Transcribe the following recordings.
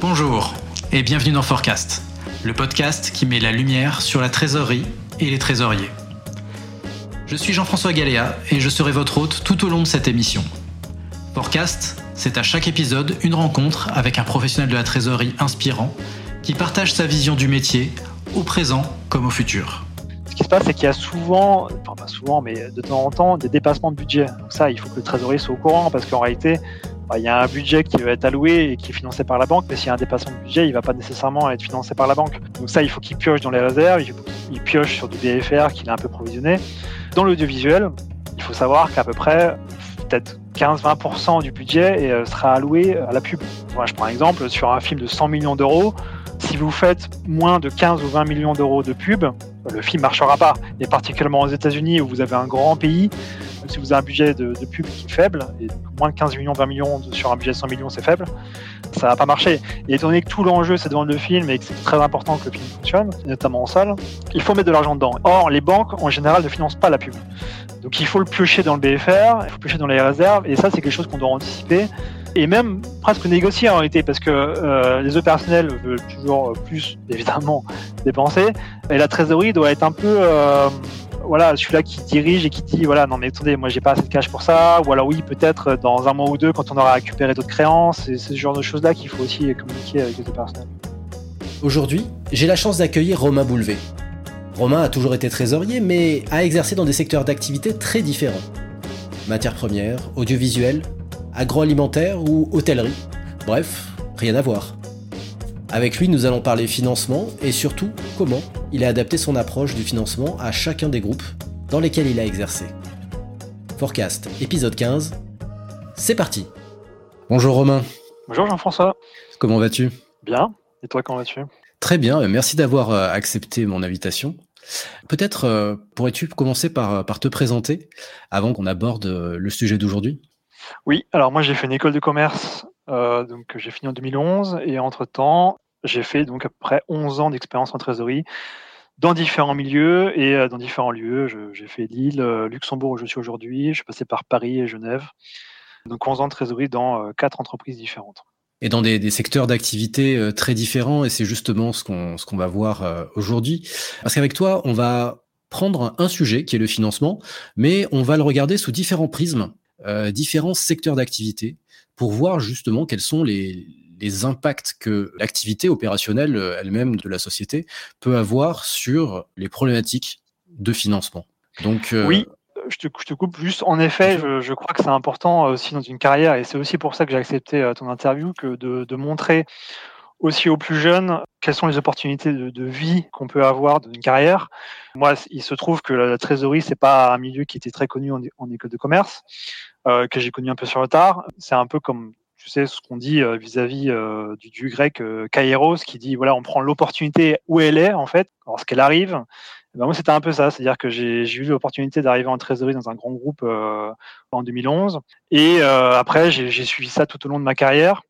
Bonjour et bienvenue dans Forecast, le podcast qui met la lumière sur la trésorerie et les trésoriers. Je suis Jean-François Galéa et je serai votre hôte tout au long de cette émission. Forecast, c'est à chaque épisode une rencontre avec un professionnel de la trésorerie inspirant qui partage sa vision du métier au présent comme au futur. Ce qui se passe, c'est qu'il y a souvent, enfin pas souvent, mais de temps en temps, des dépassements de budget. Donc ça, il faut que le trésorier soit au courant parce qu'en réalité, bah, il y a un budget qui va être alloué et qui est financé par la banque, mais s'il y a un dépassement de budget, il ne va pas nécessairement être financé par la banque. Donc ça, il faut qu'il pioche dans les réserves, il pioche sur du BFR qu'il a un peu provisionné. Dans l'audiovisuel, il faut savoir qu'à peu près peut-être 15-20% du budget euh, sera alloué à la pub. Je prends un exemple, sur un film de 100 millions d'euros, si vous faites moins de 15 ou 20 millions d'euros de pub, le film marchera pas. Et particulièrement aux États-Unis où vous avez un grand pays, si vous avez un budget de, pub qui est faible, et moins de 15 millions, 20 millions sur un budget de 100 millions, c'est faible, ça va pas marcher. Et étant donné que tout l'enjeu c'est de vendre le film et que c'est très important que le film fonctionne, notamment en salle, il faut mettre de l'argent dedans. Or, les banques en général ne financent pas la pub. Donc il faut le piocher dans le BFR, il faut piocher dans les réserves, et ça c'est quelque chose qu'on doit anticiper et même presque négocier en réalité parce que euh, les opérationnels veulent toujours plus évidemment dépenser et la trésorerie doit être un peu euh, voilà celui-là qui dirige et qui dit voilà non mais attendez moi j'ai pas assez de cash pour ça ou alors oui peut-être dans un mois ou deux quand on aura récupéré d'autres créances c'est ce genre de choses là qu'il faut aussi communiquer avec les opérationnels. Aujourd'hui j'ai la chance d'accueillir Romain Boulevé. Romain a toujours été trésorier mais a exercé dans des secteurs d'activité très différents. Matières premières, audiovisuel, agroalimentaire ou hôtellerie. Bref, rien à voir. Avec lui, nous allons parler financement et surtout comment il a adapté son approche du financement à chacun des groupes dans lesquels il a exercé. Forecast, épisode 15. C'est parti Bonjour Romain. Bonjour Jean-François. Comment vas-tu? Bien. Et toi, comment vas-tu? Très bien, merci d'avoir euh, accepté mon invitation. Peut-être euh, pourrais-tu commencer par, par te présenter avant qu'on aborde euh, le sujet d'aujourd'hui? Oui, alors moi j'ai fait une école de commerce, euh, donc j'ai fini en 2011 et entre-temps j'ai fait donc à peu près 11 ans d'expérience en trésorerie dans différents milieux et euh, dans différents lieux. J'ai fait Lille, euh, Luxembourg où je suis aujourd'hui, je suis passé par Paris et Genève. Donc 11 ans de trésorerie dans quatre entreprises différentes. Et dans des, secteurs d'activité très différents, et c'est justement ce qu'on ce qu'on va voir aujourd'hui. Parce qu'avec toi, on va prendre un sujet qui est le financement, mais on va le regarder sous différents prismes euh, différents secteurs d'activité pour voir justement quels sont les, impacts que l'activité opérationnelle euh, elle-même de la société peut avoir sur les problématiques de financement. Donc, euh, oui, je te, je te, coupe juste. En effet, je, crois que c'est important aussi dans une carrière, et c'est aussi pour ça que j'ai accepté ton interview, que de, de montrer aussi aux plus jeunes quelles sont les opportunités de, vie qu'on peut avoir dans une carrière? Moi, il se trouve que la, trésorerie, c'est pas un milieu qui était très connu en, école de commerce, euh, que j'ai connu un peu sur le tard. C'est un peu comme tu sais ce qu'on dit euh, vis-à-vis euh, du, du, grec Kairos, qui dit voilà, on prend l'opportunité où elle est en fait, lorsqu'elle arrive. ben moi, c'était un peu ça, c'est-à-dire que j'ai eu l'opportunité d'arriver en trésorerie dans un grand groupe en 2011, et après j'ai suivi ça tout au long de ma carrière.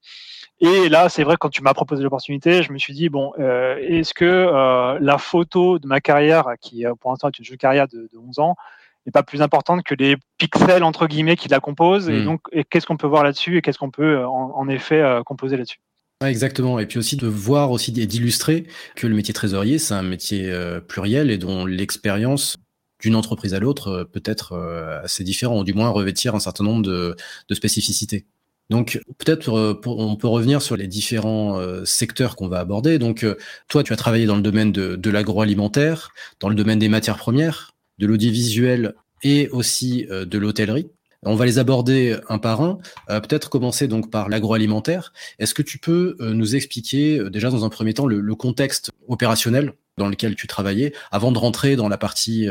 Et là, c'est vrai, quand tu m'as proposé l'opportunité, je me suis dit, bon, euh, est-ce que euh, la photo de ma carrière, qui pour l'instant est une jeune carrière de, 11 ans, n'est pas plus importante que les pixels, entre guillemets, qui la composent? Et hmm. donc, qu'est-ce qu'on peut voir là-dessus? Et qu'est-ce qu'on peut, euh, en, effet, composer là-dessus? Exactement. Et puis aussi de voir aussi et d'illustrer que le métier trésorier, c'est un métier pluriel et dont l'expérience d'une entreprise à l'autre peut être assez différent, ou du moins revêtir un certain nombre de spécificités. Donc peut-être euh, on peut revenir sur les différents euh, secteurs qu'on va aborder. Donc euh, toi, tu as travaillé dans le domaine de, l'agroalimentaire, dans le domaine des matières premières, de l'audiovisuel et aussi de l'hôtellerie. On va les aborder un par un. peut-être commencer donc par l'agroalimentaire. Est-ce que tu peux nous expliquer déjà dans un premier temps le, contexte opérationnel dans lequel tu travaillais avant de rentrer dans la partie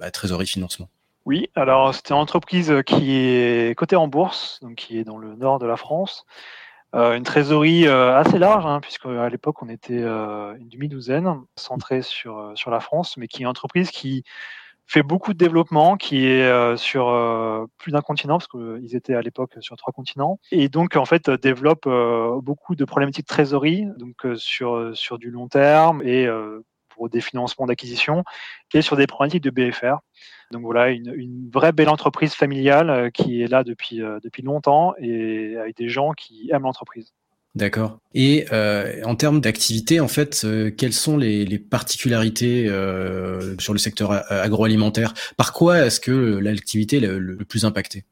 bah, trésorerie financement? Oui, alors c'était une entreprise qui est cotée en bourse, donc qui est dans le nord de la France. Euh, une trésorerie euh, assez large, hein, puisque à l'époque on était euh, une demi-douzaine centrée sur, sur la France, mais qui est une entreprise qui fait beaucoup de développement, qui est sur plus d'un continent, parce qu'ils étaient à l'époque sur trois continents, et donc en fait développe beaucoup de problématiques de trésorerie, donc sur, sur du long terme et des financements d'acquisition, et sur des problématiques de BFR. Donc voilà, une, vraie belle entreprise familiale euh, qui est là depuis, euh, depuis longtemps et avec des gens qui aiment l'entreprise. D'accord. Et euh, en termes d'activité, en fait, quelles sont les, particularités sur le secteur agroalimentaire? Par quoi est-ce que l'activité est le, plus impactée?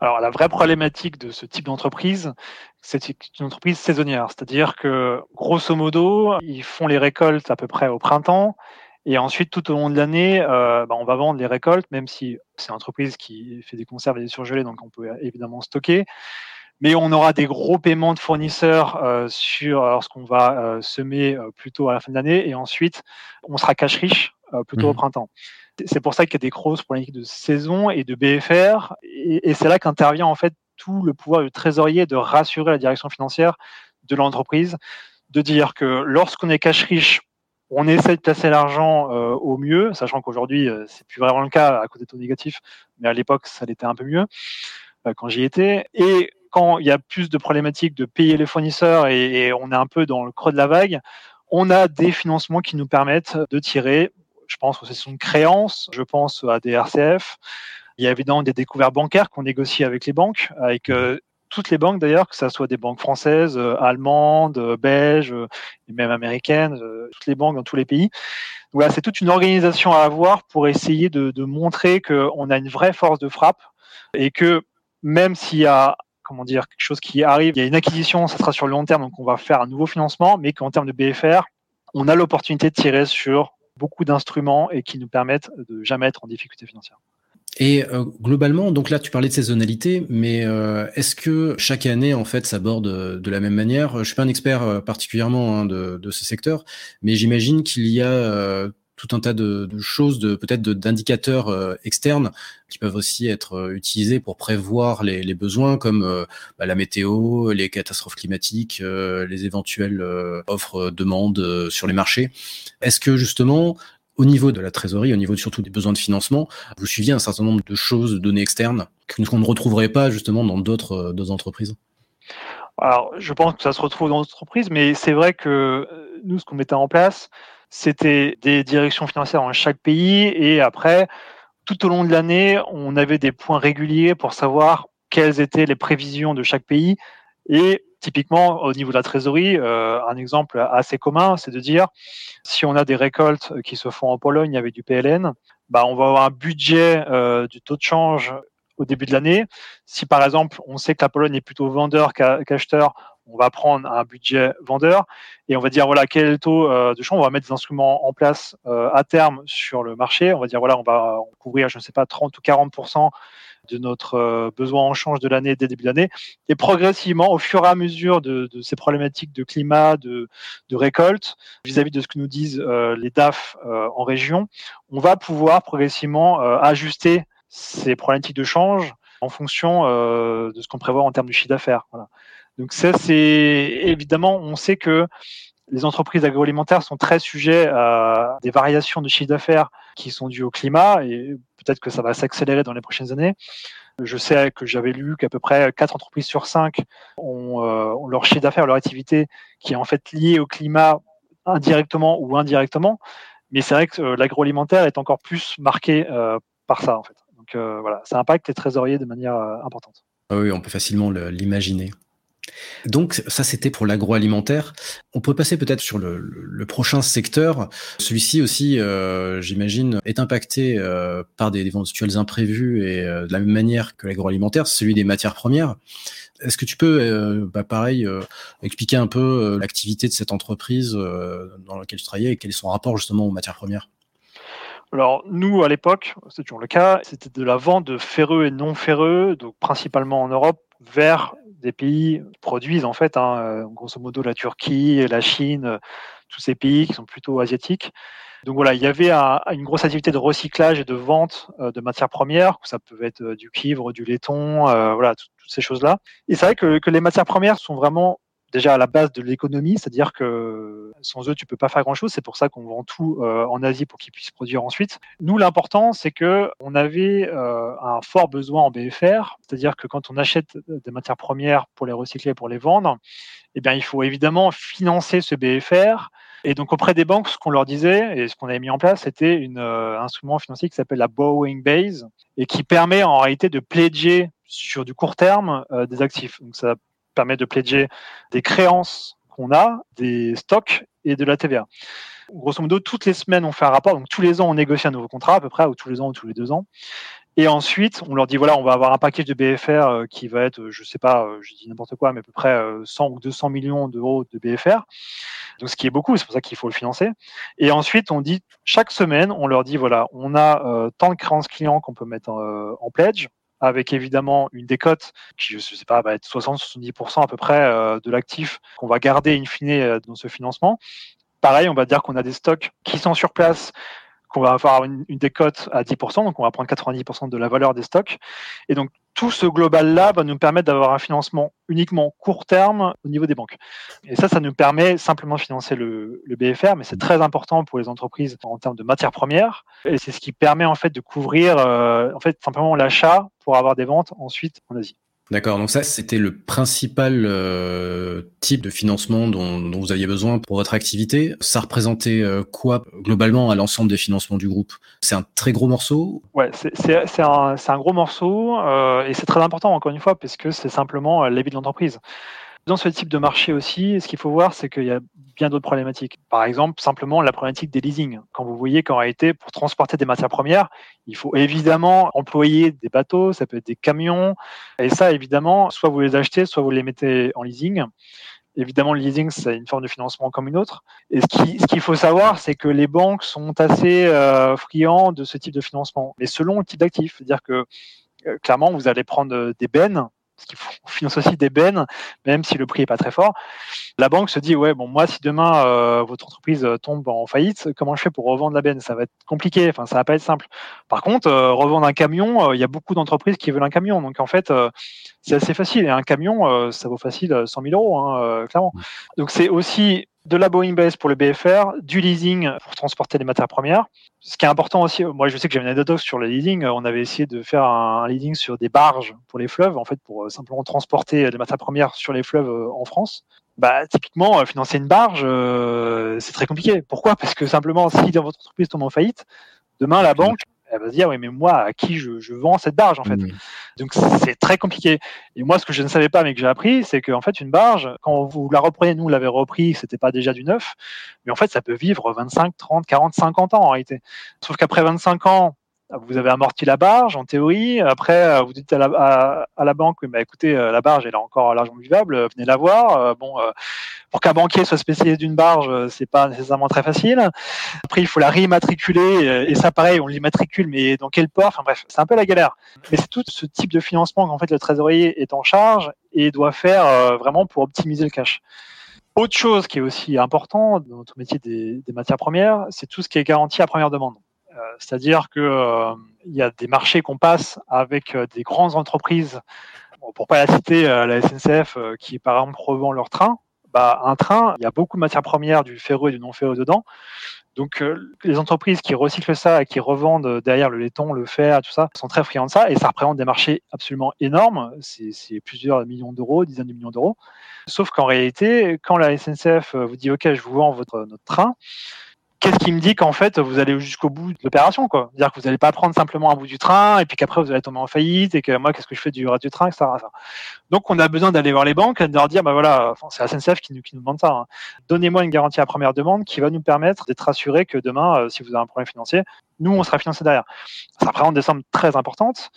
Alors la vraie problématique de ce type d'entreprise, c'est une entreprise saisonnière, c'est-à-dire que grosso modo, ils font les récoltes à peu près au printemps, et ensuite tout au long de l'année, euh, bah, on va vendre les récoltes, même si c'est une entreprise qui fait des conserves et des surgelés, donc on peut évidemment stocker mais on aura des gros paiements de fournisseurs euh, sur lorsqu'on va euh, semer euh, plutôt à la fin de l'année et ensuite on sera cash riche plutôt au mmh. printemps. C'est pour ça qu'il y a des grosses problématiques de saison et de BFR et, c'est là qu'intervient en fait tout le pouvoir du trésorier de rassurer la direction financière de l'entreprise, de dire que lorsqu'on est cash riche, on essaie de placer l'argent au mieux, sachant qu'aujourd'hui c'est plus vraiment le cas à côté de taux négatifs, mais à l'époque ça l'était un peu mieux quand j'y étais. Et quand il y a plus de problématiques de payer les fournisseurs et, on est un peu dans le creux de la vague, on a des financements qui nous permettent de tirer, je pense aux sessions de créances, je pense à des RCF. Il y a évidemment des découvertes bancaires qu'on négocie avec les banques, avec euh, toutes les banques d'ailleurs, que ce soit des banques françaises, euh, allemandes, euh, belges même américaines, toutes les banques dans tous les pays. Voilà, c'est toute une organisation à avoir pour essayer de, de montrer qu'on a une vraie force de frappe et que même s'il y a comment dire, quelque chose qui arrive. Il y a une acquisition, ça sera sur le long terme, donc on va faire un nouveau financement, mais qu'en termes de BFR, on a l'opportunité de tirer sur beaucoup d'instruments et qui nous permettent de jamais être en difficulté financière. Et euh, globalement, donc là, tu parlais de saisonnalité, mais euh, est-ce que chaque année, en fait, s'aborde de la même manière? Je suis pas un expert euh, particulièrement hein, de, ce secteur, mais j'imagine qu'il y a tout un tas de, choses, peut-être d'indicateurs euh, externes qui peuvent aussi être euh, utilisés pour prévoir les, besoins, comme euh, bah, la météo, les catastrophes climatiques, les éventuelles offres demandes sur les marchés. Est-ce que justement au niveau de la trésorerie, au niveau surtout des besoins de financement, vous suiviez un certain nombre de choses, de données externes qu'on ne retrouverait pas justement dans d'autres entreprises? Alors, je pense que ça se retrouve dans d'autres entreprises, mais c'est vrai que nous, ce qu'on mettait en place, c'était des directions financières dans chaque pays et après, tout au long de l'année, on avait des points réguliers pour savoir quelles étaient les prévisions de chaque pays. Et typiquement, au niveau de la trésorerie, euh, un exemple assez commun, c'est de dire si on a des récoltes qui se font en Pologne avec du PLN, bah, on va avoir un budget euh, du taux de change au début de l'année. Si par exemple, on sait que la Pologne est plutôt vendeur qu'acheteur, on va prendre un budget vendeur et on va dire voilà quel est le taux euh, de change. On va mettre des instruments en place euh, à terme sur le marché. On va dire voilà on va couvrir je ne sais pas 30 ou 40% de notre euh, besoin en change de l'année dès début d'année. Et progressivement, au fur et à mesure de, ces problématiques de climat, de, récolte, vis-à-vis de ce que nous disent les DAF en région, on va pouvoir progressivement ajuster ces problématiques de change en fonction de ce qu'on prévoit en termes de chiffre d'affaires. Donc ça, c'est évidemment, on sait que les entreprises agroalimentaires sont très sujets à des variations de chiffre d'affaires qui sont dues au climat et peut-être que ça va s'accélérer dans les prochaines années. Je sais que j'avais lu qu'à peu près 4 entreprises sur 5 ont, euh, ont leur chiffre d'affaires, leur activité qui est en fait liée au climat indirectement ou indirectement. Mais c'est vrai que euh, l'agroalimentaire est encore plus marqué euh, par ça en fait. Donc voilà, ça impacte les trésoriers de manière importante. Ah oui, on peut facilement l'imaginer. Donc ça c'était pour l'agroalimentaire. On peut passer peut-être sur le, prochain secteur. Celui-ci aussi, euh, j'imagine, est impacté euh, par des éventuels imprévus et euh, de la même manière que l'agroalimentaire, celui des matières premières. Est-ce que tu peux, bah, pareil, expliquer un peu l'activité de cette entreprise dans laquelle tu travaillais et quel est son rapport justement aux matières premières? Alors nous, à l'époque, c'est toujours le cas, c'était de la vente de ferreux et non ferreux, donc principalement en Europe, vers des pays produisent en fait, hein, euh, grosso modo la Turquie, la Chine, euh, tous ces pays qui sont plutôt asiatiques. Donc voilà, il y avait une grosse activité de recyclage et de vente euh, de matières premières. Ça peut être du cuivre, du laiton, voilà, toutes ces choses-là. Et c'est vrai que, que les matières premières sont vraiment déjà à la base de l'économie, c'est-à-dire que sans eux, tu peux pas faire grand-chose. C'est pour ça qu'on vend tout euh, en Asie pour qu'ils puissent produire ensuite. Nous, l'important, c'est que on avait euh, un fort besoin en BFR, c'est-à-dire que quand on achète des matières premières pour les recycler, pour les vendre, eh bien, il faut évidemment financer ce BFR. Et donc auprès des banques, ce qu'on leur disait et ce qu'on avait mis en place, c'était un euh, instrument financier qui s'appelle la borrowing base et qui permet en réalité de pledger sur du court terme des actifs. Donc ça permet de pledger des créances qu'on a, des stocks et de la TVA. Grosso modo, toutes les semaines, on fait un rapport. Donc, tous les ans, on négocie un nouveau contrat, à peu près, ou tous les ans, ou tous les deux ans. Et ensuite, on leur dit voilà, on va avoir un package de BFR euh, qui va être, euh, je sais pas, euh, je dis n'importe quoi, mais à peu près 100 ou 200 millions d'euros de BFR. Donc, ce qui est beaucoup, c'est pour ça qu'il faut le financer. Et ensuite, on dit chaque semaine, on leur dit voilà, on a tant de créances clients qu'on peut mettre en, pledge avec évidemment une décote qui, je sais pas, va être 60-70% à peu près de l'actif qu'on va garder in fine dans ce financement. Pareil, on va dire qu'on a des stocks qui sont sur place qu'on va avoir une, décote à 10%, donc on va prendre 90% de la valeur des stocks. Et donc tout ce global-là va nous permettre d'avoir un financement uniquement court terme au niveau des banques. Et ça, ça nous permet simplement de financer le, BFR, mais c'est très important pour les entreprises en termes de matières premières. Et c'est ce qui permet en fait de couvrir euh, simplement l'achat pour avoir des ventes ensuite en Asie. D'accord, donc ça c'était le principal euh, type de financement dont, vous aviez besoin pour votre activité. Ça représentait euh, quoi globalement à l'ensemble des financements du groupe? C'est un très gros morceau? Ouais, c'est un, gros morceau euh, et c'est très important encore une fois parce que c'est simplement euh, l'avis de l'entreprise. Dans ce type de marché aussi, ce qu'il faut voir, c'est qu'il y a bien d'autres problématiques. Par exemple, simplement la problématique des leasing. Quand vous voyez qu'en réalité, pour transporter des matières premières, il faut évidemment employer des bateaux, ça peut être des camions. Et ça, évidemment, soit vous les achetez, soit vous les mettez en leasing. Évidemment, le leasing, c'est une forme de financement comme une autre. Et ce qu'il faut savoir, c'est que les banques sont assez euh, friands de ce type de financement, mais selon le type d'actif. C'est-à-dire que euh, clairement, vous allez prendre des bennes parce qu'il finance aussi des bennes, même si le prix est pas très fort. La banque se dit ouais bon moi si demain euh, votre entreprise euh, tombe en faillite, comment je fais pour revendre la benne? Ça va être compliqué, enfin ça va pas être simple. Par contre euh, revendre un camion, il y a beaucoup d'entreprises qui veulent un camion, donc en fait c'est assez facile. Et un camion ça vaut facile 100 000 euros hein, clairement. Donc c'est aussi de la Boeing Base pour le BFR, du leasing pour transporter les matières premières. Ce qui est important aussi, moi je sais que j'avais une anecdote sur le leasing, on avait essayé de faire un leasing sur des barges pour les fleuves, en fait pour euh, simplement transporter les matières premières sur les fleuves euh, en France. Bah, typiquement, euh, financer une barge, c'est très compliqué. Pourquoi? Parce que simplement, si dans votre entreprise tombe en faillite, demain la banque elle va se dire oui mais moi à qui je, vends cette barge en fait? Donc c'est très compliqué. Et moi ce que je ne savais pas mais que j'ai appris c'est qu'en fait une barge quand vous la reprenez nous l'avait repris c'était pas déjà du neuf mais en fait ça peut vivre 25 30 40 50 ans en réalité. Sauf qu'après 25 ans vous avez amorti la barge en théorie. Après, euh, vous dites à la, banque, bah, écoutez, euh, la barge elle est encore l'argent vivable, euh, venez la voir. Bon, pour qu'un banquier soit spécialiste d'une barge, c'est pas nécessairement très facile. Après, il faut la réimmatriculer et ça, pareil, on l'immatricule, mais dans quel port Enfin bref, c'est un peu la galère. Mais c'est tout ce type de financement qu'en fait le trésorier est en charge et doit faire vraiment pour optimiser le cash. Autre chose qui est aussi important dans notre métier des, des matières premières, c'est tout ce qui est garanti à première demande. Euh, c'est-à-dire qu'il euh, y a des marchés qu'on passe avec euh, des grandes entreprises, pour pour pas la citer, la SNCF qui par exemple revend leur train. Bah, un train, il y a beaucoup de matières premières, du ferreux et du non ferreux dedans. Donc les entreprises qui recyclent ça et qui revendent derrière le laiton, le fer, tout ça, sont très friands de ça et ça représente des marchés absolument énormes. C'est plusieurs millions d'euros, dizaines de millions d'euros. Sauf qu'en réalité, quand la SNCF vous dit OK, je vous vends notre train, qu'est-ce qui me dit qu'en fait vous allez jusqu'au bout de l'opération quoi C'est-à-dire que vous n'allez pas prendre simplement un bout du train et puis qu'après vous allez tomber en faillite et que moi qu'est-ce que je fais du reste du train etc. Donc on a besoin d'aller voir les banques et de leur dire bah voilà c'est la SNCF qui nous, qui nous demande ça. Hein. Donnez-moi une garantie à première demande qui va nous permettre d'être assuré que demain euh, si vous avez un problème financier nous on sera financé derrière. Ça représente des sommes très importantes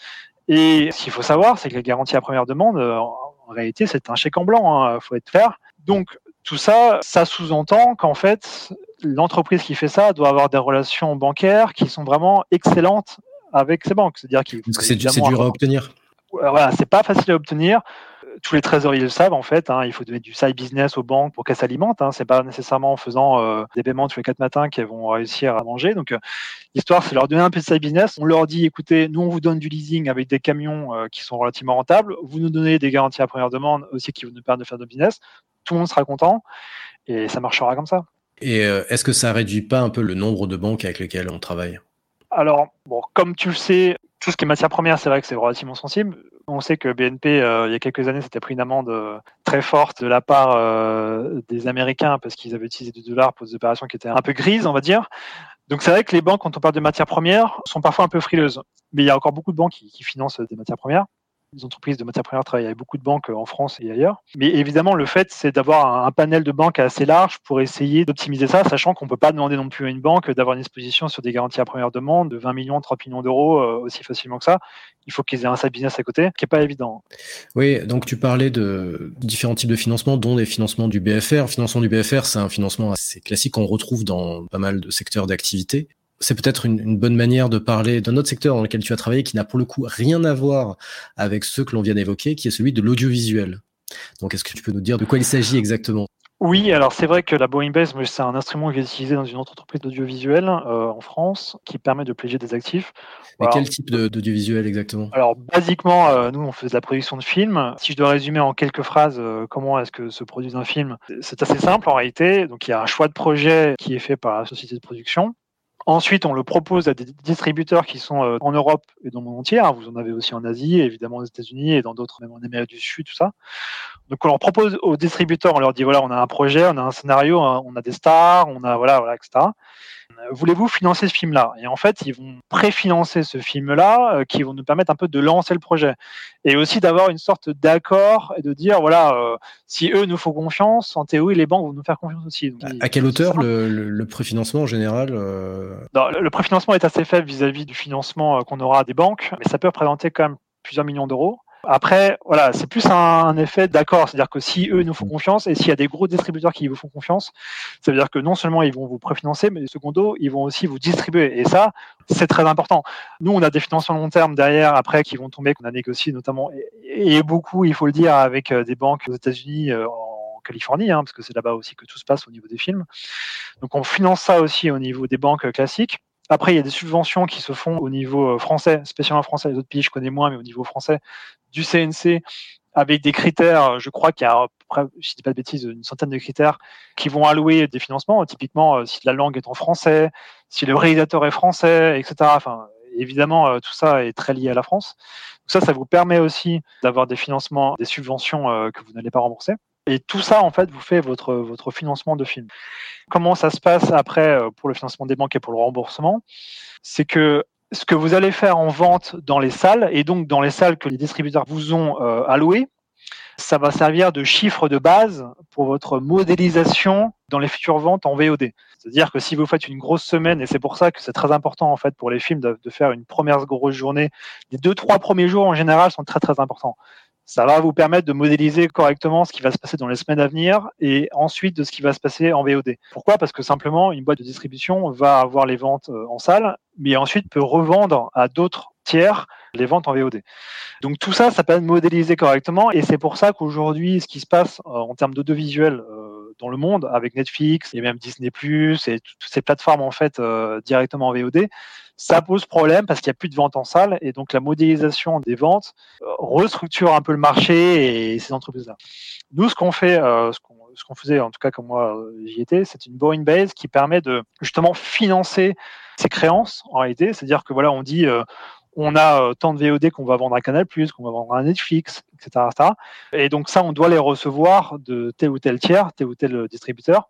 et ce qu'il faut savoir c'est que les garanties à première demande euh, en réalité c'est un chèque en blanc, hein, faut être clair. Donc tout ça, ça sous-entend qu'en fait, l'entreprise qui fait ça doit avoir des relations bancaires qui sont vraiment excellentes avec ses banques. C'est-à-dire qu'il c'est dur à obtenir. Voilà, c'est pas facile à obtenir. Tous les trésoriers le savent en fait. Hein, il faut donner du side business aux banques pour qu'elles s'alimentent. Hein, c'est pas nécessairement en faisant euh, des paiements tous les quatre matins qu'elles vont réussir à manger. Donc euh, l'histoire, c'est leur donner un peu de side business. On leur dit, écoutez, nous on vous donne du leasing avec des camions euh, qui sont relativement rentables. Vous nous donnez des garanties à première demande aussi qui vous nous permettent de faire de business. Tout le monde sera content et ça marchera comme ça. Et euh, est-ce que ça réduit pas un peu le nombre de banques avec lesquelles on travaille? Alors, bon, comme tu le sais, tout ce qui est matière première, c'est vrai que c'est relativement sensible. On sait que BNP, euh, il y a quelques années, s'était pris une amende euh, très forte de la part des Américains parce qu'ils avaient utilisé du dollar pour des opérations qui étaient un peu grises, on va dire. Donc c'est vrai que les banques, quand on parle de matières premières, sont parfois un peu frileuses. Mais il y a encore beaucoup de banques qui, qui financent des matières premières. Les entreprises de matières premières travaillent avec beaucoup de banques en France et ailleurs. Mais évidemment, le fait, c'est d'avoir un panel de banques assez large pour essayer d'optimiser ça, sachant qu'on ne peut pas demander non plus à une banque d'avoir une exposition sur des garanties à première demande de 20 millions, 30 millions d'euros aussi facilement que ça. Il faut qu'ils aient un side business à côté, qui n'est pas évident. Oui, donc tu parlais de différents types de financement, dont des financements du BFR. Financement du BFR, c'est un financement assez classique qu'on retrouve dans pas mal de secteurs d'activité c'est peut-être une, bonne manière de parler d'un autre secteur dans lequel tu as travaillé qui n'a pour le coup rien à voir avec ceux que l'on vient d'évoquer, qui est celui de l'audiovisuel. Donc, est-ce que tu peux nous dire de quoi il s'agit exactement? Oui, alors c'est vrai que la Boeing Base, c'est un instrument qui est utilisé dans une autre entreprise d'audiovisuel euh, en France qui permet de pléger des actifs. Mais quel type d'audiovisuel exactement? Alors, basiquement, euh, nous, on fait de la production de films. Si je dois résumer en quelques phrases euh, comment est-ce que se produit un film, c'est assez simple en réalité. Donc, il y a un choix de projet qui est fait par la société de production. Ensuite, on le propose à des distributeurs qui sont euh, en Europe et dans le monde entier. Hein. Vous en avez aussi en Asie, évidemment aux États-Unis et dans d'autres, même en Amérique du Sud, tout ça. Donc, on leur propose aux distributeurs, on leur dit voilà, on a un projet, on a un scénario, on a des stars, on a voilà, voilà, etc. Euh, voulez-vous financer ce film-là? Et en fait, ils vont préfinancer ce film-là, euh, qui vont nous permettre un peu de lancer le projet. Et aussi d'avoir une sorte d'accord et de dire, voilà, euh, si eux nous font confiance, en théorie, les banques vont nous faire confiance aussi. à, quelle hauteur le, préfinancement en général Le préfinancement est assez faible vis-à-vis du financement qu'on aura des banques, mais ça peut représenter quand même plusieurs millions d'euros. Après, voilà, c'est plus un, effet d'accord, c'est-à-dire que si eux nous font confiance et s'il y a des gros distributeurs qui vous font confiance, ça veut dire que non seulement ils vont vous préfinancer, mais secondo, ils vont aussi vous distribuer. Et ça, c'est très important. Nous, on a des financements long terme derrière, après, qui vont tomber, qu'on a négocié notamment, et, beaucoup, il faut le dire, avec euh, des banques aux États-Unis, euh, en Californie, hein, parce que c'est là-bas aussi que tout se passe au niveau des films. Donc, on finance ça aussi au niveau des banques classiques. Après, il y a des subventions qui se font au niveau euh, français, spécialement français. Les autres pays, je connais moins, mais au niveau français, du CNC, avec des critères, je crois qu'il y a, je ne dis pas de bêtises, une centaine de critères qui vont allouer des financements. Typiquement, euh, si la langue est en français, si le réalisateur est français, etc. Enfin, évidemment, euh, tout ça est très lié à la France. ça, ça vous permet aussi d'avoir des financements, des subventions que vous n'allez pas rembourser. Et tout ça, en fait, vous fait votre, votre financement de film. Comment ça se passe après euh, pour le financement des banques et pour le remboursement? C'est que ce que vous allez faire en vente dans les salles, et donc dans les salles que les distributeurs vous ont euh, allouées, ça va servir de chiffre de base pour votre modélisation dans les futures ventes en VOD. C'est-à-dire que si vous faites une grosse semaine, et c'est pour ça que c'est très important en fait pour les films de, de, faire une première grosse journée, les deux trois premiers jours en général sont très très importants ça va vous permettre de modéliser correctement ce qui va se passer dans les semaines à venir et ensuite de ce qui va se passer en VOD. Pourquoi? Parce que simplement, une boîte de distribution va avoir les ventes euh, en salle, mais ensuite peut revendre à d'autres tiers les ventes en VOD. Donc tout ça, ça peut être modélisé correctement et c'est pour ça qu'aujourd'hui, ce qui se passe euh, en termes d'audiovisuel euh, dans le monde, avec Netflix et même Disney+, et toutes ces plateformes en fait directement en VOD, ça pose problème parce qu'il n'y a plus de vente en salle et donc la modélisation des ventes euh, restructure un peu le marché et ces entreprises-là. Nous, ce qu'on fait, euh, ce qu'on faisait, en tout cas comme moi euh, j'y étais, c'est une borrowing base qui permet de justement financer ces créances en réalité. C'est-à-dire que voilà, on dit on a tant de VOD qu'on va vendre à Canal+, qu'on va vendre à Netflix, etc., etc., Et donc ça, on doit les recevoir de tel ou tel tiers, tel ou tel distributeur.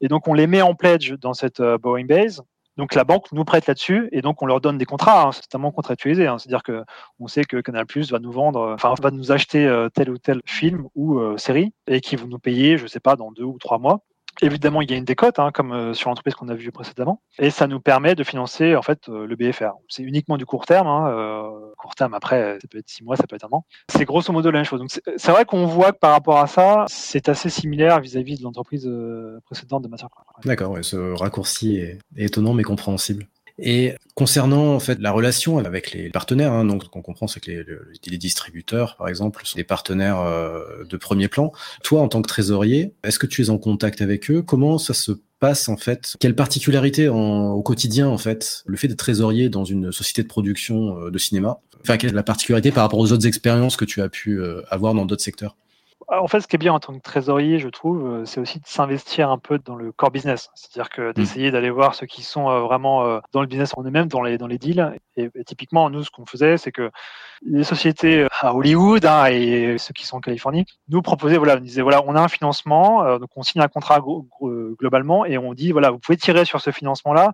Et donc on les met en pledge dans cette borrowing base donc la banque nous prête là-dessus et donc on leur donne des contrats, hein, c'est totalement contractualisé. Hein. C'est-à-dire que on sait que Canal va nous vendre, enfin va nous acheter euh, tel ou tel film ou euh, série et qui vont nous payer, je sais pas, dans deux ou trois mois. Évidemment, il y a une décote, hein, comme euh, sur l'entreprise qu'on a vue précédemment, et ça nous permet de financer en fait le BFR. C'est uniquement du court terme. Hein, court terme, après, ça peut être six mois, ça peut être un an. C'est grosso modo la même chose. Donc c'est vrai qu'on voit que par rapport à ça, c'est assez similaire vis-à-vis de l'entreprise précédente de première. D'accord, ouais, ce raccourci est étonnant mais compréhensible. Et concernant en fait la relation avec les partenaires, hein, donc qu'on comprend c'est que les, les, distributeurs, par exemple, sont des partenaires euh, de premier plan. Toi, en tant que trésorier, est-ce que tu es en contact avec eux? Comment ça se passe en fait? Quelle particularité en, au quotidien en fait le fait d'être trésorier dans une société de production euh, de cinéma? Enfin, quelle est la particularité par rapport aux autres expériences que tu as pu euh, avoir dans d'autres secteurs? En fait, ce qui est bien en tant que trésorier, je trouve, euh, c'est aussi de s'investir un peu dans le core business. C'est-à-dire que mmh. d'essayer d'aller voir ceux qui sont euh, vraiment euh, dans le business en eux-mêmes, dans les, dans les deals. Et, typiquement, nous, ce qu'on faisait, c'est que les sociétés à Hollywood hein, et ceux qui sont en Californie nous proposaient, voilà, on disait, voilà, on a un financement, donc on signe un contrat globalement et on dit, voilà, vous pouvez tirer sur ce financement-là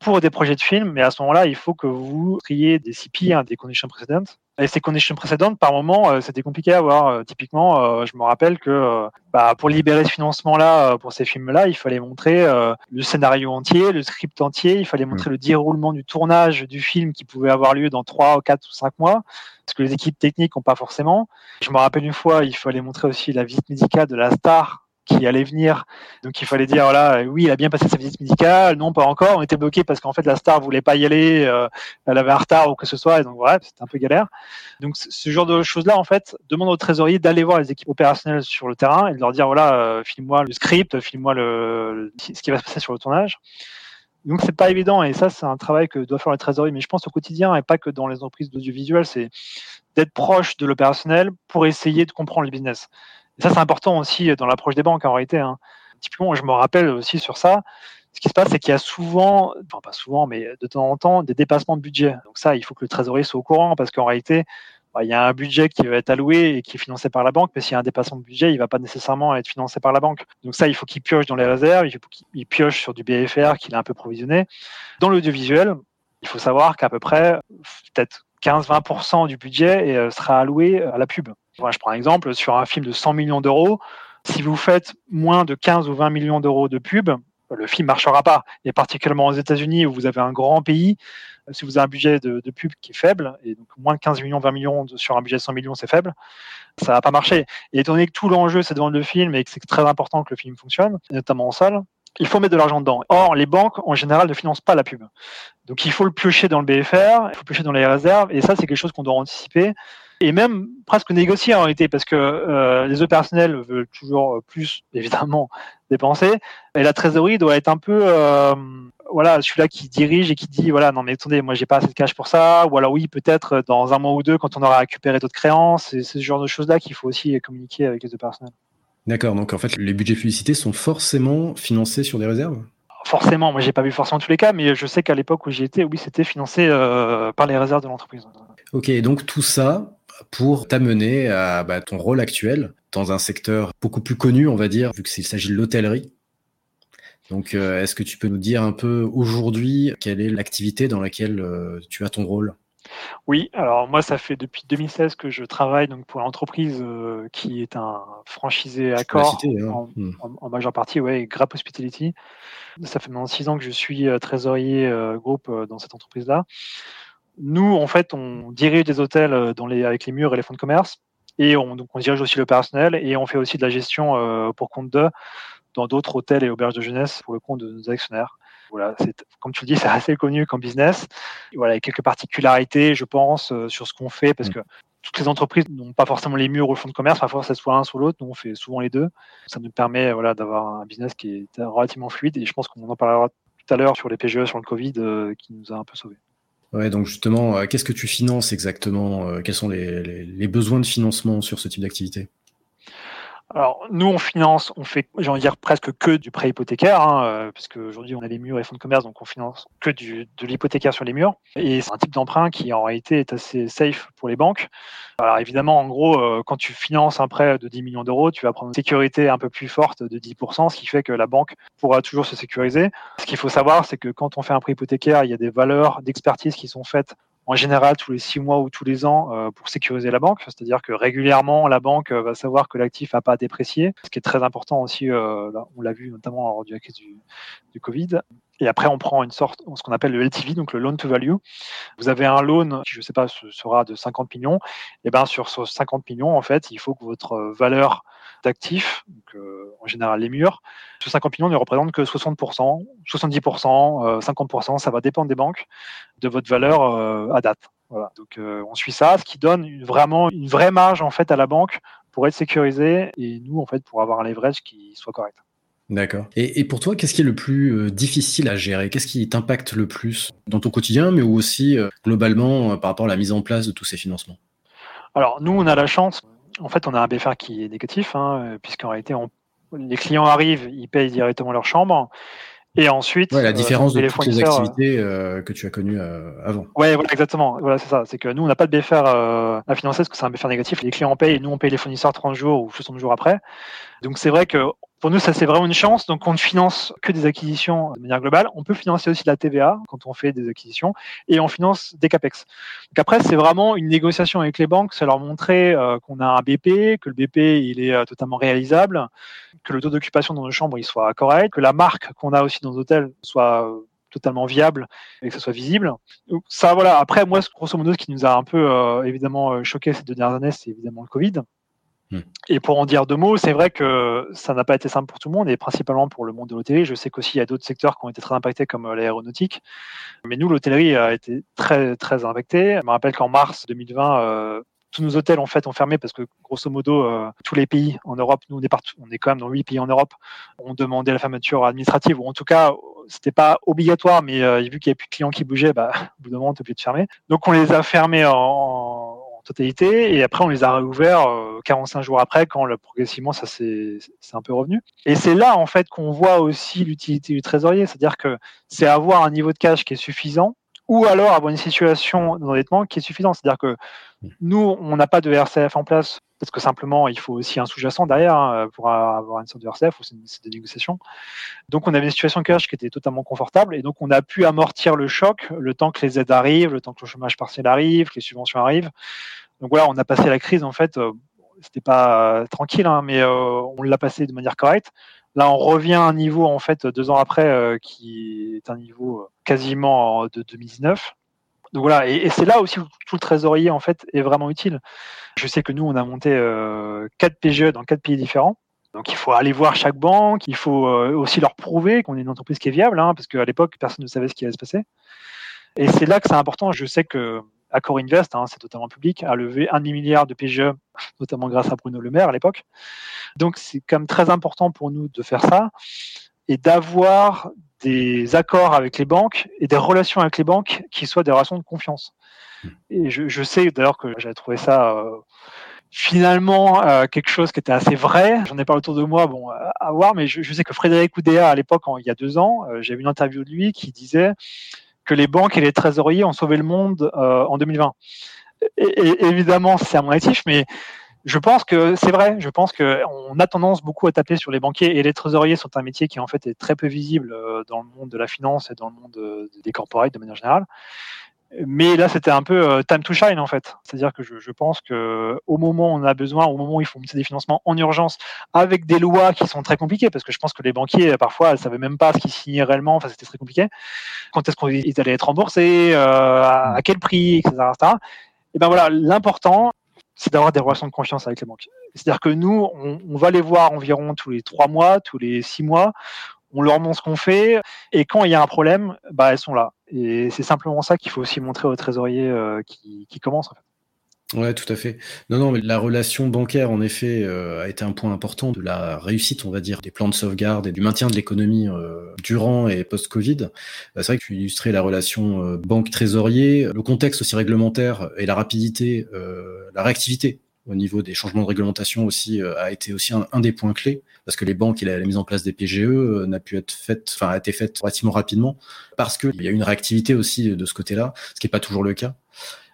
pour des projets de films, mais à ce moment-là, il faut que vous triez des CP, hein, des conditions précédentes. Et ces conditions précédentes, par moment, euh, c'était compliqué à avoir. Euh, typiquement, euh, je me rappelle que bah, pour libérer ce financement-là, pour ces films-là, il fallait montrer le scénario entier, le script entier, il fallait montrer mm. le déroulement du tournage du film qui pouvait avoir lieu dans 3, 4 ou 5 mois, parce que les équipes techniques n'ont pas forcément. Je me rappelle une fois, il fallait montrer aussi la visite médicale de la star qui allait venir. Donc il fallait dire voilà, oui, il a bien passé sa visite médicale, non pas encore. On était bloqué parce qu'en fait la star voulait pas y aller, euh, elle avait un retard ou que ce soit, et donc voilà, c'était un peu galère. Donc ce genre de choses là, en fait, demande au trésorier d'aller voir les équipes opérationnelles sur le terrain et de leur dire voilà, euh, filme-moi le script, filme-moi le, ce qui va se passer sur le tournage. Donc c'est pas évident et ça c'est un travail que doit faire le trésorier, mais je pense au quotidien et pas que dans les entreprises d'audiovisuel, c'est d'être proche de l'opérationnel pour essayer de comprendre le business. Et ça, c'est important aussi dans l'approche des banques en réalité. Hein. Typiquement, je me rappelle aussi sur ça. Ce qui se passe, c'est qu'il y a souvent, enfin pas souvent, mais de temps en temps, des dépassements de budget. Donc ça, il faut que le trésorier soit au courant parce qu'en réalité, bah, il y a un budget qui va être alloué et qui est financé par la banque, mais s'il y a un dépassement de budget, il ne va pas nécessairement être financé par la banque. Donc ça, il faut qu'il pioche dans les réserves, il faut qu'il pioche sur du BFR qu'il a un peu provisionné. Dans l'audiovisuel, il faut savoir qu'à peu près peut-être 15-20% du budget euh, sera alloué à la pub je prends un exemple, sur un film de 100 millions d'euros, si vous faites moins de 15 ou 20 millions d'euros de pub, le film marchera pas. Et particulièrement aux États-Unis, où vous avez un grand pays, si vous avez un budget de, pub qui est faible, et donc moins de 15 millions, 20 millions sur un budget de 100 millions, c'est faible, ça va pas marcher. Et étant donné que tout l'enjeu, c'est de vendre le film et que c'est très important que le film fonctionne, notamment en salle, il faut mettre de l'argent dedans. Or, les banques, en général, ne financent pas la pub. Donc, il faut le piocher dans le BFR, il faut piocher dans les réserves, et ça, c'est quelque chose qu'on doit anticiper et même presque négocier en réalité, parce que euh, les opérationnels veulent toujours plus, évidemment, dépenser, et la trésorerie doit être un peu, euh, voilà, celui-là qui dirige et qui dit, voilà, non mais attendez, moi j'ai pas assez de cash pour ça, ou alors oui, peut-être dans un mois ou deux, quand on aura récupéré d'autres créances, c'est ce genre de choses-là qu'il faut aussi communiquer avec les opérationnels. D'accord, donc en fait, les budgets publicités sont forcément financés sur des réserves? Forcément, moi j'ai pas vu forcément tous les cas, mais je sais qu'à l'époque où j'y étais, oui, c'était financé euh, par les réserves de l'entreprise. Ok, donc tout ça, pour t'amener à bah, ton rôle actuel dans un secteur beaucoup plus connu, on va dire, vu qu'il s'agit de l'hôtellerie. Donc, euh, est-ce que tu peux nous dire un peu aujourd'hui quelle est l'activité dans laquelle euh, tu as ton rôle? Oui, alors moi, ça fait depuis 2016 que je travaille donc pour l'entreprise euh, qui est un franchisé Accor hein. hmm. en, majeure partie, ouais, Grapp Hospitality. Ça fait maintenant six ans que je suis trésorier groupe dans cette entreprise-là. Nous, en fait, on dirige des hôtels euh, dans les, avec les murs et les fonds de commerce. Et on, donc on dirige aussi le personnel et on fait aussi de la gestion euh, pour compte de dans d'autres hôtels et auberges de jeunesse pour le compte de nos actionnaires. Voilà, comme tu le dis, c'est assez connu comme business. Voilà, il y a quelques particularités, je pense, euh, sur ce qu'on fait, parce mm. que toutes les entreprises n'ont pas forcément les murs ou le fonds de commerce, parfois c'est soit l'un soit l'autre, nous on fait souvent les deux. Ça nous permet voilà, d'avoir un business qui est relativement fluide et je pense qu'on en parlera tout à l'heure sur les PGE, sur le Covid, qui nous a un peu sauvés. Ouais, donc justement, euh, qu'est-ce que tu finances exactement euh, Quels sont les, besoins de financement sur ce type d'activité? Alors, nous, on finance, on fait, j'ai envie de dire, presque que du prêt hypothécaire, hein, euh, on a les murs et fonds de commerce, donc on finance que du, de l'hypothécaire sur les murs. Et c'est un type d'emprunt qui, en réalité, est assez safe pour les banques. Alors, évidemment, en gros, euh, quand tu finances un prêt de 10 millions d'euros, tu vas prendre une sécurité un peu plus forte de 10%, ce qui fait que la banque pourra toujours se sécuriser. Ce qu'il faut savoir, c'est que quand on fait un prêt hypothécaire, il y a des valeurs d'expertise qui sont faites en général tous les six mois ou tous les ans euh, pour sécuriser la banque. C'est-à-dire que régulièrement, la banque va savoir que l'actif n'a pas déprécié, ce qui est très important aussi, euh, on l'a vu notamment lors du crise du, du Covid. Et après, on prend une sorte, ce qu'on appelle le LTV, donc le loan to value. Vous avez un loan qui, je ne sais pas, sera de 50 millions. Et bien, sur ces 50 millions, en fait, il faut que votre valeur d'actifs, donc en général les murs, ce 50 millions ne représente que 60%, 70%, 50%, ça va dépendre des banques, de votre valeur euh, à date. Voilà. Donc euh, on suit ça, ce qui donne une, vraiment une vraie marge en fait à la banque pour être sécurisé et nous en fait pour avoir un leverage qui soit correct. D'accord. Et, pour toi, qu'est-ce qui est le plus euh, difficile à gérer? Qu'est-ce qui t'impacte le plus dans ton quotidien, mais aussi globalement par rapport à la mise en place de tous ces financements? Alors nous, on a la chance. En fait, on a un BFR qui est négatif, hein, puisqu'en réalité, on, les clients arrivent, ils payent directement leur chambre. Et ensuite, la différence de toutes les activités euh, que tu as connues euh, avant. Ouais, voilà, exactement. Voilà, c'est ça. C'est que nous, on n'a pas de BFR euh, à financer parce que c'est un BFR négatif. Les clients payent et nous, on paye les fournisseurs 30 jours ou 60 jours après. Donc, c'est vrai que Pour nous, ça c'est vraiment une chance. Donc, on ne finance que des acquisitions de manière globale. On peut financer aussi la TVA quand on fait des acquisitions et on finance des capex. Donc après, c'est vraiment une négociation avec les banques, c'est leur montrer euh, qu'on a un BP, que le BP il est euh, totalement réalisable, que le taux d'occupation dans nos chambres il soit correct, que la marque qu'on a aussi dans nos hôtels soit euh, totalement viable et que ce soit visible. Donc ça, voilà. Après, moi, grosso modo, ce qui nous a un peu évidemment choqué ces deux dernières années, c'est évidemment le Covid. Hmm. Et pour en dire deux mots, c'est vrai que ça n'a pas été simple pour tout le monde, et principalement pour le monde de l'hôtellerie. Je sais qu'aussi il y a d'autres secteurs qui ont été très impactés, comme euh, l'aéronautique. Mais nous, l'hôtellerie a été très très impactée. Je me rappelle qu'en mars 2020, euh, tous nos hôtels en fait ont fermé parce que grosso modo euh, tous les pays en Europe, nous on est quand même dans huit pays en Europe, ont demandé la fermeture administrative ou en tout cas c'était pas obligatoire, mais vu qu'il n'y avait plus de clients qui bougeaient, bah, au bout d'un moment on était obligé de fermer. Donc on les a fermés en, Et après, on les a réouverts 45 euh, jours après, quand progressivement ça s'est un peu revenu. Et c'est là, en fait, qu'on voit aussi l'utilité du trésorier. C'est-à-dire que c'est avoir un niveau de cash qui est suffisant ou alors avoir une situation d'endettement qui est suffisante. C'est-à-dire que nous, on n'a pas de RCF en place parce que simplement, il faut aussi un sous-jacent derrière hein, pour avoir une sorte de RCF ou c'est des négociations. Donc, on avait une situation cash qui était totalement confortable et donc on a pu amortir le choc le temps que les aides arrivent, le temps que le chômage partiel arrive, que les subventions arrivent. Donc voilà, on a passé la crise en fait. Euh, c'était pas euh, tranquille, hein, mais euh, on l'a passé de manière correcte. Là, on revient à un niveau en fait deux ans après qui est un niveau quasiment de 2019. Donc voilà, et, c'est là aussi où tout le trésorier en fait est vraiment utile. Je sais que nous, on a monté quatre PGE dans quatre pays différents. Donc il faut aller voir chaque banque, il faut aussi leur prouver qu'on est une entreprise qui est viable, hein, parce qu'à l'époque, personne ne savait ce qui allait se passer. Et c'est là que c'est important. Je sais que Accor Invest, hein, c'est totalement public, a levé un demi-milliard de PGE, notamment grâce à Bruno Le Maire à l'époque. Donc c'est quand même très important pour nous de faire ça et d'avoir des accords avec les banques et des relations avec les banques qui soient des relations de confiance. Et je, sais d'ailleurs que j'avais trouvé ça euh, finalement euh, quelque chose qui était assez vrai. J'en ai pas autour de moi, bon, à voir, mais je, sais que Frédéric Oudéa, à l'époque, il y a deux ans, euh, j'ai vu une interview de lui qui disait que les banques et les trésoriers ont sauvé le monde euh, en 2020. Et, évidemment, c'est un motif, mais je pense que c'est vrai. Je pense qu'on a tendance beaucoup à taper sur les banquiers et les trésoriers sont un métier qui en fait est très peu visible euh, dans le monde de la finance et dans le monde euh, des corporates de manière générale. Mais là, c'était un peu euh, time to shine en fait. C'est-à-dire que je, je, pense que au moment où on a besoin, au moment où il faut monter des financements en urgence, avec des lois qui sont très compliquées, parce que je pense que les banquiers parfois, ils savaient même pas ce qu'ils signaient réellement. Enfin, c'était très compliqué. Quand est-ce qu'ils allaient être remboursés, euh, à, quel prix, etc. Et ben voilà, l'important, c'est d'avoir des relations de confiance avec les banques. C'est-à-dire que nous, on, on va les voir environ tous les trois mois, tous les six mois on leur montre ce qu'on fait, et quand il y a un problème, bah, elles sont là. Et c'est simplement ça qu'il faut aussi montrer aux trésoriers euh, qui, commencent. Ouais, tout à fait. Non, non, mais la relation bancaire, en effet, euh, a été un point important de la réussite, on va dire, des plans de sauvegarde et du maintien de l'économie euh, durant et post-Covid. c'est vrai que tu illustrais la relation banque-trésorier, le contexte aussi réglementaire et la rapidité, la réactivité au niveau des changements de réglementation aussi a été aussi un, des points clés parce que les banques et la, mise en place des PGE euh, n'a pu être faite, enfin a été faite relativement rapidement parce qu'il y a une réactivité aussi de ce côté-là, ce qui n'est pas toujours le cas.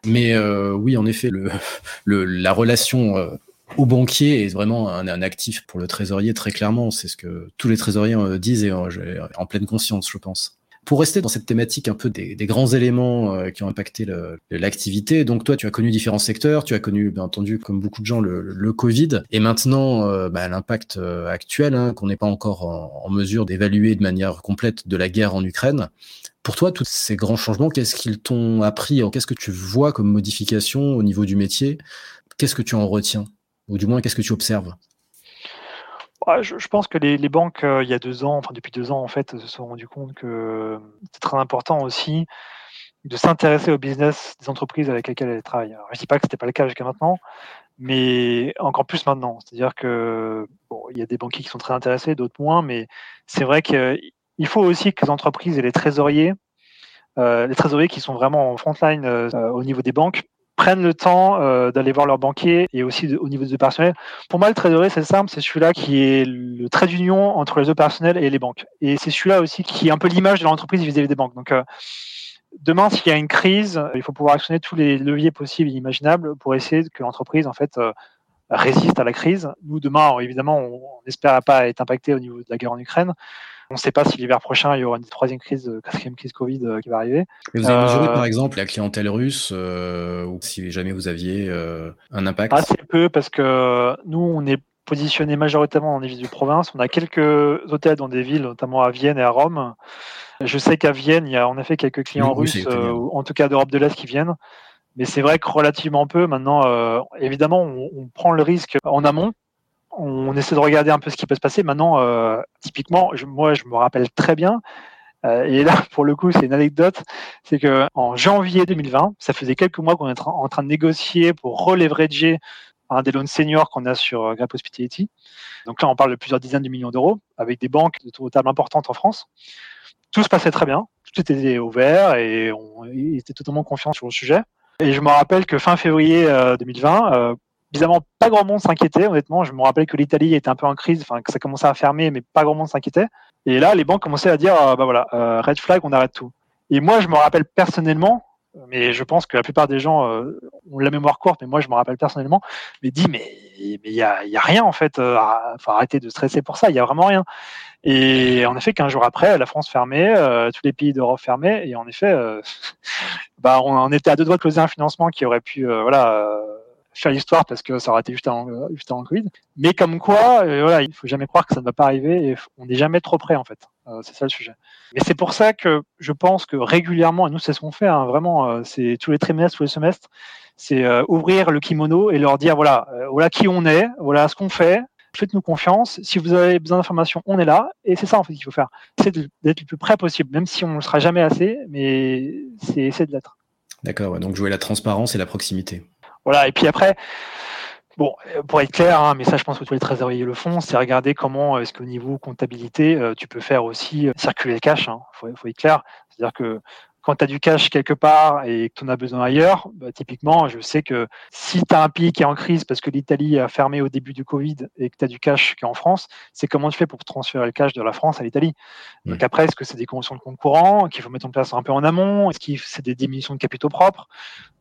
Mais euh, oui, en effet, le, le la relation euh, au banquier est vraiment un, un, actif pour le trésorier très clairement. C'est ce que tous les trésoriers disent et en pleine conscience, je pense. Pour rester dans cette thématique un peu des, grands éléments euh, qui ont impacté l'activité, donc toi tu as connu différents secteurs, tu as connu bien entendu comme beaucoup de gens le, Covid. Et maintenant euh, bah, l'impact euh, actuel hein, qu'on n'est pas encore en, mesure d'évaluer de manière complète de la guerre en Ukraine. Pour toi, tous ces grands changements, qu'est-ce qu'ils t'ont appris Qu'est-ce que tu vois comme modification au niveau du métier? Qu'est-ce que tu en retiens? Ou du moins, qu'est-ce que tu observes? Je, pense que les, banques, euh, il y a deux ans, enfin depuis deux ans, en fait, se sont rendues compte que c'est très important aussi de s'intéresser au business des entreprises avec lesquelles elles travaillent. je ne dis pas que ce n'était pas le cas jusqu'à maintenant, mais encore plus maintenant. C'est-à-dire que bon, il y a des banquiers qui sont très intéressés, d'autres moins, mais c'est vrai qu'il faut aussi que les entreprises et les trésoriers, euh, les trésoriers qui sont vraiment en frontline euh, au niveau des banques, prennent le temps euh, d'aller voir leur banquier et aussi au niveau du personnel. Pour moi, le trésorier, c'est simple, c'est celui-là qui est le trait d'union entre les personnels et les banques. Et c'est celui-là aussi qui est un peu l'image de l'entreprise vis-à-vis des banques. Donc, euh, demain, s'il y a une crise, il faut pouvoir actionner tous les leviers possibles et imaginables pour essayer que l'entreprise, en fait, euh, résiste à la crise. Nous, demain, évidemment, on n'espère pas être impacté au niveau de la guerre en Ukraine. On ne sait pas si l'hiver prochain, il y aura une troisième crise, quatrième crise Covid euh, qui va arriver. vous avez mesuré, par exemple, la clientèle russe, ou si jamais vous aviez un impact? Assez peu, parce que nous, on est positionné majoritairement dans les villes de province. On a quelques hôtels dans des villes, notamment à Vienne et à Rome. Je sais qu'à Vienne, il y a en effet quelques clients russes, en tout cas d'Europe de l'Est, qui viennent. Mais c'est vrai que relativement peu. Maintenant, euh, évidemment, on, prend le risque en amont. On essaie de regarder un peu ce qui peut se passer. Maintenant, euh, typiquement, moi, je me rappelle très bien. Euh, et là, pour le coup, c'est une anecdote. C'est que en janvier 2020, ça faisait quelques mois qu'on est en train de négocier pour releverager un des loans seniors qu'on a sur Grab Hospitality. Donc là, on parle de plusieurs dizaines de millions d'euros avec des banques de table importantes en France. Tout se passait très bien, tout était ouvert et on était totalement confiant sur le sujet. Et je me rappelle que fin février 2020, euh, euh, bizarrement, pas grand monde s'inquiétait, honnêtement. Je me rappelle que l'Italie était un peu en crise, enfin, que ça commençait à fermer, mais pas grand monde s'inquiétait. Et là, les banques commençaient à dire, euh, bah voilà, red flag, on arrête tout. Et moi, je me rappelle personnellement, mais je pense que la plupart des gens ont la mémoire courte, mais moi, je me rappelle personnellement, mais dit, mais il y a, y a, rien en fait. faut arrêter de stresser pour ça. Il y a vraiment rien. Et en effet, qu'un jour après, la France fermait, tous les pays d'Europe fermaient, et en effet, bah, on, était à deux doigts de closer un financement qui aurait pu euh, voilà, euh, faire l'histoire parce que ça aurait été juste avant, euh, juste le Covid. Mais comme quoi, voilà, il faut jamais croire que ça ne va pas arriver et on n'est jamais trop près en fait. c'est ça le sujet. Mais c'est pour ça que je pense que régulièrement, et nous c'est ce qu'on fait, hein, vraiment, c'est tous les trimestres, tous les semestres, c'est ouvrir le kimono et leur dire voilà, voilà qui on est, voilà ce qu'on fait, faites-nous confiance. Si vous avez besoin d'informations, on est là. Et c'est ça, en fait, qu'il faut faire. C'est d'être le plus près possible, même si on ne le sera jamais assez, mais c'est de l'être. D'accord, donc jouer la transparence et la proximité. Voilà, et puis après, bon, pour être clair, hein, mais ça, je pense que tous les trésoriers le font, c'est regarder comment est-ce qu'au niveau comptabilité, euh, tu peux faire aussi euh, circuler le cash. Il hein. faut, faut, être clair. C'est-à-dire que quand tu as du cash quelque part et que tu en as besoin ailleurs, bah, typiquement, je sais que si tu as un pays qui est en crise parce que l'Italie a fermé au début du Covid et que tu as du cash qui est en France, c'est comment tu fais pour transférer le cash de la France à l'Italie. Donc après, est-ce que c'est des conventions de compte courant qu'il faut mettre en place un peu en amont? Est-ce que c'est des diminutions de capitaux propres?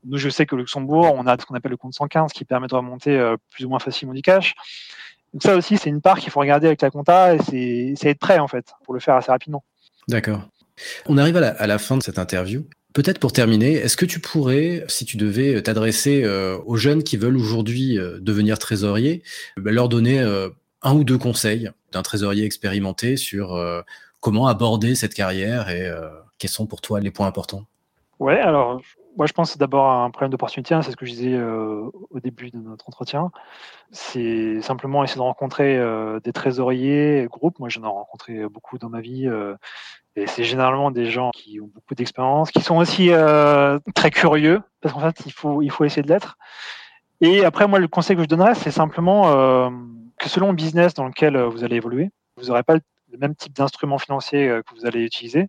Nous, je sais que Luxembourg, on a ce qu'on appelle le compte 115 qui permet de remonter euh, plus ou moins facilement du cash. Donc ça aussi, c'est une part qu'il faut regarder avec la compta et c'est être prêt en fait pour le faire assez rapidement. D'accord. On arrive à la, fin de cette interview. Peut-être pour terminer, est-ce que tu pourrais, si tu devais t'adresser euh, aux jeunes qui veulent aujourd'hui euh, devenir trésoriers, bah, leur donner euh, un ou deux conseils d'un trésorier expérimenté sur comment aborder cette carrière et quels sont pour toi les points importants? Ouais, alors moi je pense d'abord à un problème d'opportunité, hein, c'est ce que je disais au début de notre entretien. C'est simplement essayer de rencontrer des trésoriers, groupes. Moi j'en ai rencontré beaucoup dans ma vie et c'est généralement des gens qui ont beaucoup d'expérience, qui sont aussi euh, très curieux, parce qu'en fait, il faut, il faut essayer de l'être. Et après, moi, le conseil que je donnerais, c'est simplement euh, que selon le business dans lequel euh, vous allez évoluer, vous n'aurez pas le même type d'instrument financier que vous allez utiliser.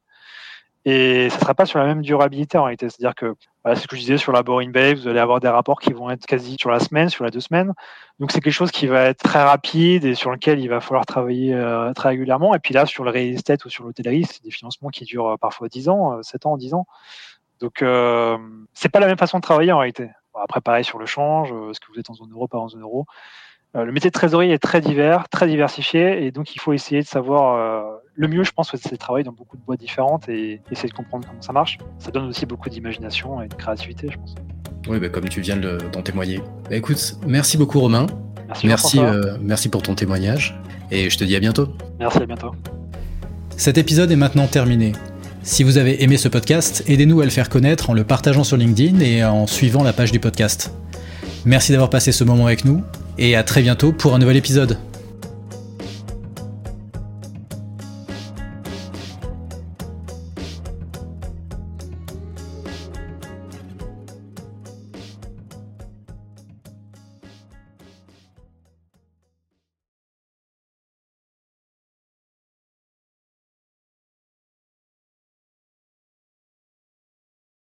Et ça ne sera pas sur la même durabilité en réalité. C'est-à-dire que, voilà, c'est ce que je disais sur la Boring Bay, vous allez avoir des rapports qui vont être quasi sur la semaine, sur la deux semaines. Donc c'est quelque chose qui va être très rapide et sur lequel il va falloir travailler euh, très régulièrement. Et puis là, sur le real estate ou sur l'hôtellerie, c'est des financements qui durent euh, parfois 10 ans, 7 euh, ans, 10 ans. Donc euh, c'est pas la même façon de travailler en réalité. après, pareil sur le change, est-ce que vous êtes en zone euro, pas en zone euro. le métier de trésorerie est très divers, très diversifié, et donc il faut essayer de savoir le mieux, je pense, c'est de travailler dans beaucoup de boîtes différentes et essayer de comprendre comment ça marche. Ça donne aussi beaucoup d'imagination et de créativité, je pense. Oui, bah, comme tu viens d'en témoigner. Bah, écoute, merci beaucoup Romain. Merci, merci, euh, merci pour ton témoignage et je te dis à bientôt. Merci, à bientôt. Cet épisode est maintenant terminé. Si vous avez aimé ce podcast, aidez-nous à le faire connaître en le partageant sur LinkedIn et en suivant la page du podcast. Merci d'avoir passé ce moment avec nous et à très bientôt pour un nouvel épisode.